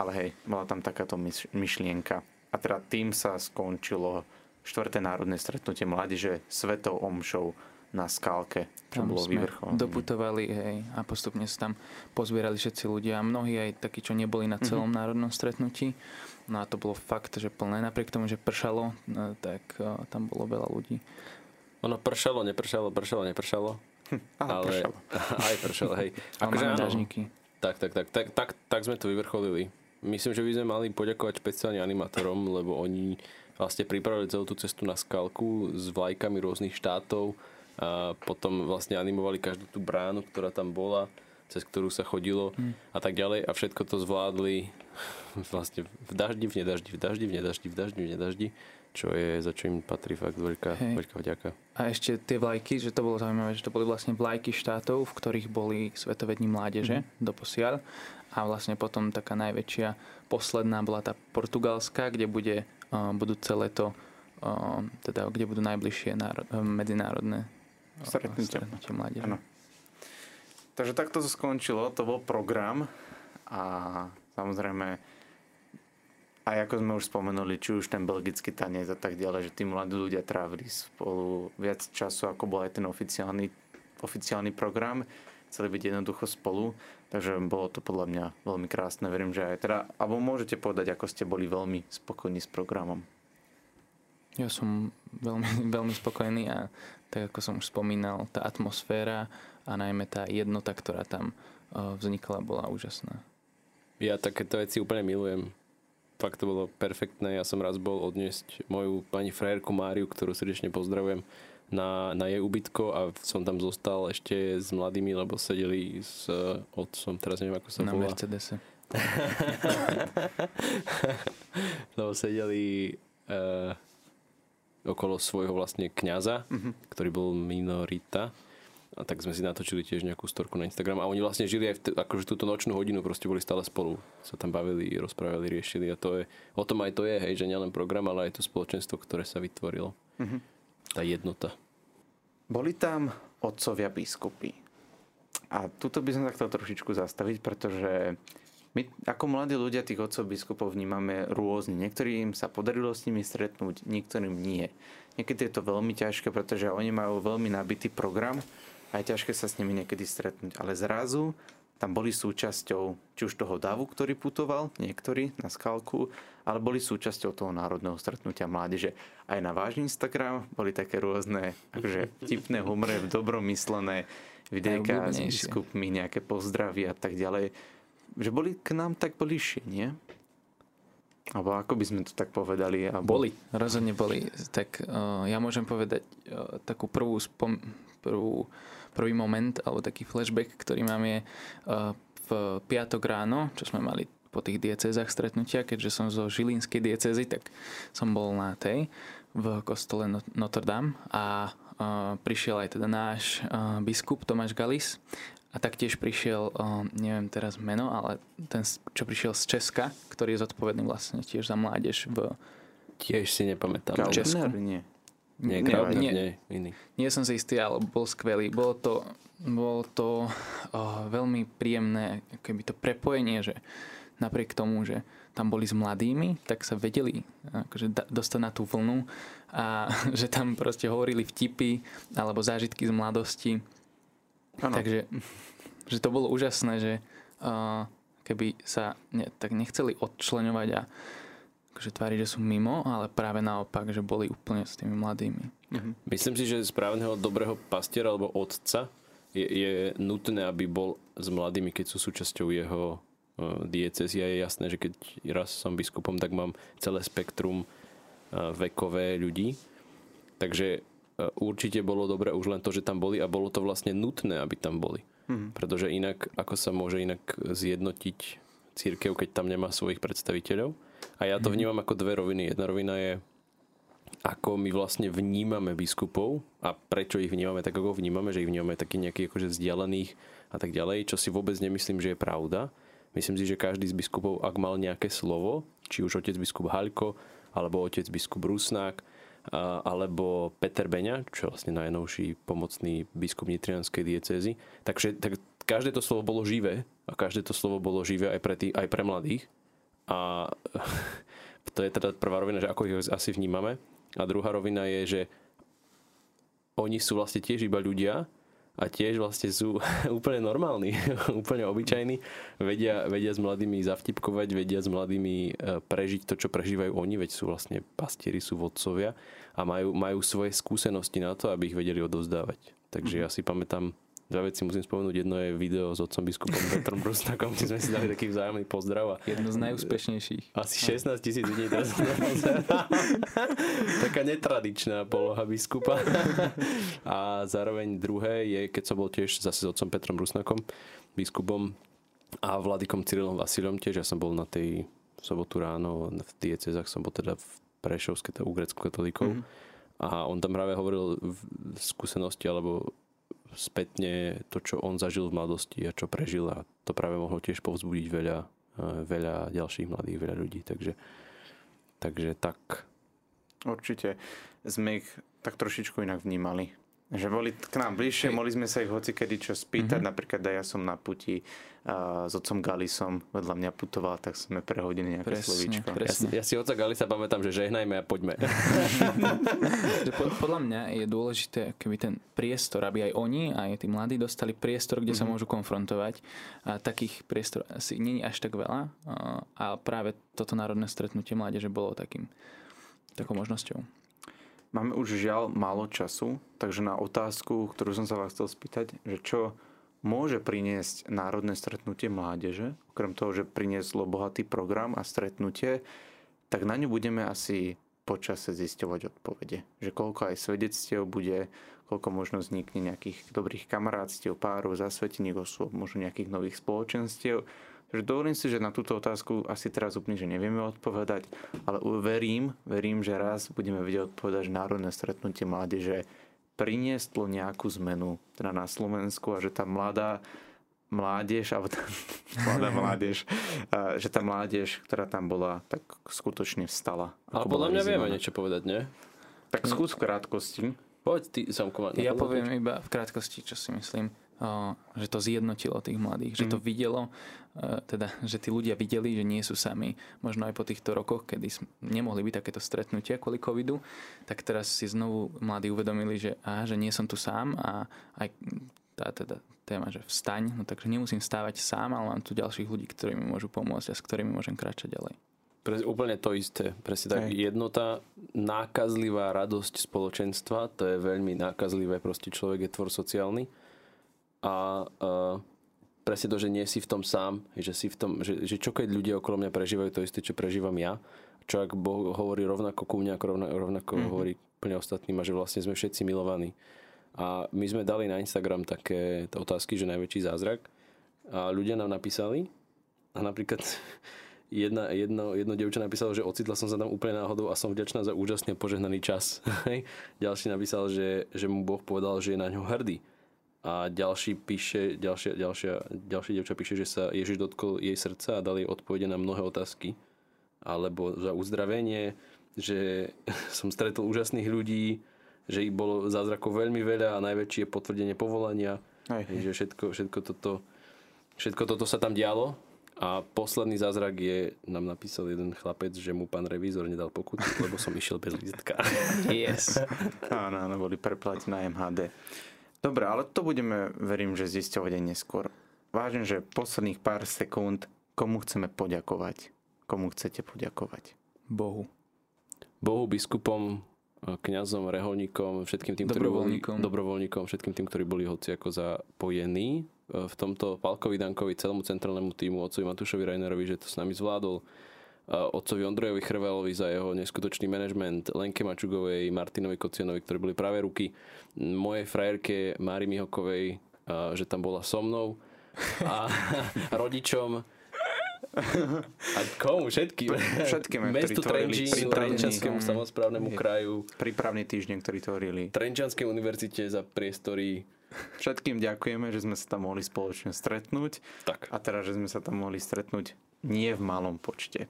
ale hej, bola tam takáto myš- myšlienka. A teda tým sa skončilo štvrté národné stretnutie mládeže svetou omšou na skálke, čo Tam bolo sme vyvrcholené. doputovali hej, a postupne sa tam pozbierali všetci ľudia. Mnohí aj takí, čo neboli na celom mm-hmm. národnom stretnutí. No a to bolo fakt, že plné. Napriek tomu, že pršalo, no, tak tam bolo veľa ľudí. Ono pršalo, nepršalo, pršalo, nepršalo. Áno, ale pršalo. aj pršalo, hej. Akože áno. Tak, tak, tak, tak, tak, tak sme to vyvrcholili. Myslím, že by sme mali poďakovať špeciálne animátorom, lebo oni vlastne pripravili celú tú cestu na skalku s vlajkami rôznych štátov a potom vlastne animovali každú tú bránu, ktorá tam bola, cez ktorú sa chodilo a tak ďalej a všetko to zvládli vlastne v daždi, v nedaždi, v daždi, v nedaždi, v daždi, v nedaždi, čo je za čo im patrí fakt veľká, Hej. veľká vďaka. A ešte tie vlajky, že to bolo zaujímavé, že to boli vlastne vlajky štátov, v ktorých boli Svetové dni mládeže mm-hmm. doposiaľ. A vlastne potom taká najväčšia, posledná bola tá portugalská, kde bude uh, budúce leto, uh, teda kde budú najbližšie náro- uh, medzinárodné uh, stretnutie mládeže. Áno. Takže takto to skončilo, to bol program a samozrejme aj ako sme už spomenuli, či už ten belgický tanec a tak ďalej, že tí mladí ľudia trávili spolu viac času, ako bol aj ten oficiálny, oficiálny program. Chceli byť jednoducho spolu, takže bolo to podľa mňa veľmi krásne. Verím, že aj teda, alebo môžete povedať, ako ste boli veľmi spokojní s programom. Ja som veľmi, veľmi spokojný a tak ako som už spomínal, tá atmosféra a najmä tá jednota, ktorá tam uh, vznikla, bola úžasná. Ja takéto veci úplne milujem. Fakt to bolo perfektné. Ja som raz bol odniesť moju pani frajerku Máriu, ktorú srdečne pozdravujem, na, na jej ubytko a som tam zostal ešte s mladými, lebo sedeli s eh, otcom, teraz neviem ako sa na volá. Mercedese. lebo sedeli uh, okolo svojho vlastne kňaza, Mhm. ktorý bol minorita. A tak sme si natočili tiež nejakú storku na Instagram. A oni vlastne žili aj v t- akože túto nočnú hodinu, proste boli stále spolu. Sa tam bavili, rozprávali, riešili. A to je, o tom aj to je, hej, že nielen program, ale aj to spoločenstvo, ktoré sa vytvorilo. Mhm. Tá jednota. Boli tam otcovia biskupy. A tuto by som sa chcel trošičku zastaviť, pretože my ako mladí ľudia tých otcov biskupov vnímame rôzne. Niektorým sa podarilo s nimi stretnúť, niektorým nie. Niekedy je to veľmi ťažké, pretože oni majú veľmi nabitý program a je ťažké sa s nimi niekedy stretnúť. Ale zrazu tam boli súčasťou či už toho davu, ktorý putoval, niektorí na skalku, ale boli súčasťou toho národného stretnutia mládeže. Aj na váš Instagram boli také rôzne akože vtipné humre, dobrom myslené videjka s biskupmi, nejaké pozdravy a tak ďalej. Že boli k nám tak bližšie, nie? Alebo ako by sme to tak povedali? Alebo... Boli, rozhodne boli. Tak uh, ja môžem povedať uh, takú prvú, spom- prvú prvý moment, alebo taký flashback, ktorý mám je uh, v piatok ráno, čo sme mali po tých diecézach stretnutia, keďže som zo Žilinskej diecézy, tak som bol na tej v kostole No- Notre Dame a prišiel aj teda náš biskup Tomáš Galis a taktiež prišiel, neviem teraz meno, ale ten, čo prišiel z Česka, ktorý je zodpovedný vlastne tiež za mládež v... Tiež si nepamätám. Gaudner? Česku. Nie. Nie, Nie, Graubner, nie. nie, iný. Nie som si istý, ale bol skvelý. Bolo to, bolo to oh, veľmi príjemné keby to prepojenie, že napriek tomu, že tam boli s mladými, tak sa vedeli akože, da- dostať na tú vlnu a že tam proste hovorili vtipy alebo zážitky z mladosti. Áno. Takže že to bolo úžasné, že uh, keby sa ne, tak nechceli odčleňovať a akože tváriť, že sú mimo, ale práve naopak, že boli úplne s tými mladými. Mhm. Myslím si, že správneho dobrého pastiera alebo otca je, je nutné, aby bol s mladými, keď sú súčasťou jeho uh, diecezy. A je jasné, že keď raz som biskupom, tak mám celé spektrum uh, vekové ľudí. Takže určite bolo dobré už len to, že tam boli a bolo to vlastne nutné, aby tam boli. Mhm. Pretože inak, ako sa môže inak zjednotiť církev, keď tam nemá svojich predstaviteľov. A ja to vnímam ako dve roviny. Jedna rovina je, ako my vlastne vnímame biskupov a prečo ich vnímame tak, ako vnímame, že ich vnímame taký nejakých akože vzdialených a tak ďalej, čo si vôbec nemyslím, že je pravda. Myslím si, že každý z biskupov, ak mal nejaké slovo, či už otec biskup Haľko, alebo otec biskup Rusnák, alebo Peter Beňa, čo je vlastne najnovší pomocný biskup Nitrianskej diecézy. Takže tak každé to slovo bolo živé a každé to slovo bolo živé aj pre, tý, aj pre mladých. A to je teda prvá rovina, že ako ich asi vnímame. A druhá rovina je, že oni sú vlastne tiež iba ľudia a tiež vlastne sú úplne normálni, úplne obyčajní, vedia, vedia s mladými zavtipkovať, vedia s mladými e, prežiť to, čo prežívajú oni, veď sú vlastne pastieri, sú vodcovia a majú, majú svoje skúsenosti na to, aby ich vedeli odovzdávať. Takže mm-hmm. ja si pamätám Dva veci musím spomenúť. Jedno je video s otcom biskupom Petrom Brusnakom, kde sme si dali taký vzájomný pozdrav. A Jedno z najúspešnejších. Asi 16 tisíc ľudí teraz Taká netradičná poloha biskupa. A zároveň druhé je, keď som bol tiež zase s otcom Petrom Brusnakom, biskupom a vladikom Cyrilom Vasilom tiež. Ja som bol na tej sobotu ráno v diecezách, som bol teda v Prešovské, teda u grecko katolíkov. Mm-hmm. A on tam práve hovoril v skúsenosti alebo spätne to, čo on zažil v mladosti a čo prežil a to práve mohlo tiež povzbudiť veľa, eh, veľa ďalších mladých, veľa ľudí. Takže, takže tak. Určite sme ich tak trošičku inak vnímali. Že boli k nám bližšie, mohli sme sa ich hoci kedy čo spýtať. Mm-hmm. Napríklad aj ja som na puti uh, s otcom Galisom vedľa mňa putoval, tak sme prehodili nejaké presne, slovíčko. Presne. Ja, si, ja si otca Galisa pamätám, že žehnajme a poďme. Podľa mňa je dôležité, keby ten priestor, aby aj oni, aj tí mladí dostali priestor, kde mm-hmm. sa mhm. môžu konfrontovať. A takých priestor asi je až tak veľa. A práve toto národné stretnutie mládeže bolo takým takou možnosťou. Máme už žiaľ málo času, takže na otázku, ktorú som sa vás chcel spýtať, že čo môže priniesť národné stretnutie mládeže, okrem toho, že prinieslo bohatý program a stretnutie, tak na ňu budeme asi počase zisťovať odpovede. Že koľko aj svedectiev bude, koľko možno vznikne nejakých dobrých kamarátstiev, párov, zasvetených osôb, možno nejakých nových spoločenstiev Takže dovolím si, že na túto otázku asi teraz úplne, že nevieme odpovedať, ale verím, verím, že raz budeme vedieť odpovedať, že Národné stretnutie mládeže prinieslo nejakú zmenu teda na Slovensku a že tá mladá mládež, alebo tá mladá mládež, a, že tá mládež, ktorá tam bola, tak skutočne vstala. Ale podľa mňa vieme niečo povedať, nie? Tak skús v krátkosti. Poď ty, Samko. Ja poviem iba v krátkosti, čo si myslím že to zjednotilo tých mladých, mm. že to mhm. videlo, e, teda, že tí ľudia videli, že nie sú sami. Možno aj po týchto rokoch, kedy nemohli byť takéto stretnutia kvôli covidu, tak teraz si znovu mladí uvedomili, že, aha, že nie som tu sám a aj tá teda téma, že vstaň, no takže nemusím stávať sám, ale mám tu ďalších ľudí, ktorí mi môžu pomôcť a s ktorými môžem kráčať ďalej. Pre, úplne to isté. Presne tak. Jednota, nákazlivá radosť spoločenstva, to je veľmi nákazlivé, proste človek je tvor sociálny a uh, presne to, že nie si v tom sám, že, si v tom, že, že čo keď ľudia okolo mňa prežívajú to isté, čo prežívam ja, čo ak Boh hovorí rovnako ku mňa, ako rovnako, rovnako mm-hmm. hovorí úplne ostatným a že vlastne sme všetci milovaní. A my sme dali na Instagram také otázky, že najväčší zázrak a ľudia nám napísali a napríklad jedna, jedno, jedno dievča napísalo, že ocitla som sa tam úplne náhodou a som vďačná za úžasne požehnaný čas. Ďalší napísal, že, že mu Boh povedal, že je na ňo hrdý a ďalší píše, ďalšia, ďalšia, ďalšia devča píše, že sa Ježiš dotkol jej srdca a dal jej odpovede na mnohé otázky. Alebo za uzdravenie, že som stretol úžasných ľudí, že ich bolo zázrakov veľmi veľa a najväčšie je potvrdenie povolania. Aj. Že všetko, všetko, toto, všetko toto sa tam dialo. A posledný zázrak je, nám napísal jeden chlapec, že mu pán revízor nedal pokutu, lebo som išiel bez lístka. Yes. áno, áno, boli preplatiť na MHD. Dobre, ale to budeme, verím, že zisťovať aj neskôr. Vážim, že posledných pár sekúnd, komu chceme poďakovať? Komu chcete poďakovať? Bohu. Bohu, biskupom, kňazom, reholníkom, všetkým tým, ktorí boli dobrovoľníkom, všetkým tým, ktorí boli hoci ako zapojení v tomto Palkovi Dankovi, celému centrálnemu týmu, otcovi Matúšovi Rainerovi, že to s nami zvládol otcovi Ondrejovi Chrvelovi za jeho neskutočný manažment, Lenke Mačugovej, Martinovi Kocianovi, ktorí boli práve ruky, mojej frajerke Mári Mihokovej, že tam bola so mnou a rodičom a komu? Všetkým. Všetkým, Mestu Trenčín, Trenčanskému samozprávnemu kraju. Prípravný týždeň, ktorý tvorili. Trenčanskej univerzite za priestory. Všetkým ďakujeme, že sme sa tam mohli spoločne stretnúť. Tak. A teraz, že sme sa tam mohli stretnúť nie v malom počte.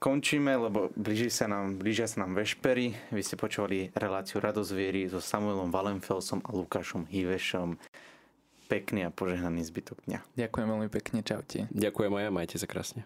Končíme, lebo blíži sa nám, blížia sa nám vešpery. Vy ste počúvali reláciu Radozviery so Samuelom Valenfelsom a Lukášom Hivešom. Pekný a požehnaný zbytok dňa. Ďakujem veľmi pekne, čaute. Ďakujem aj majte sa krásne.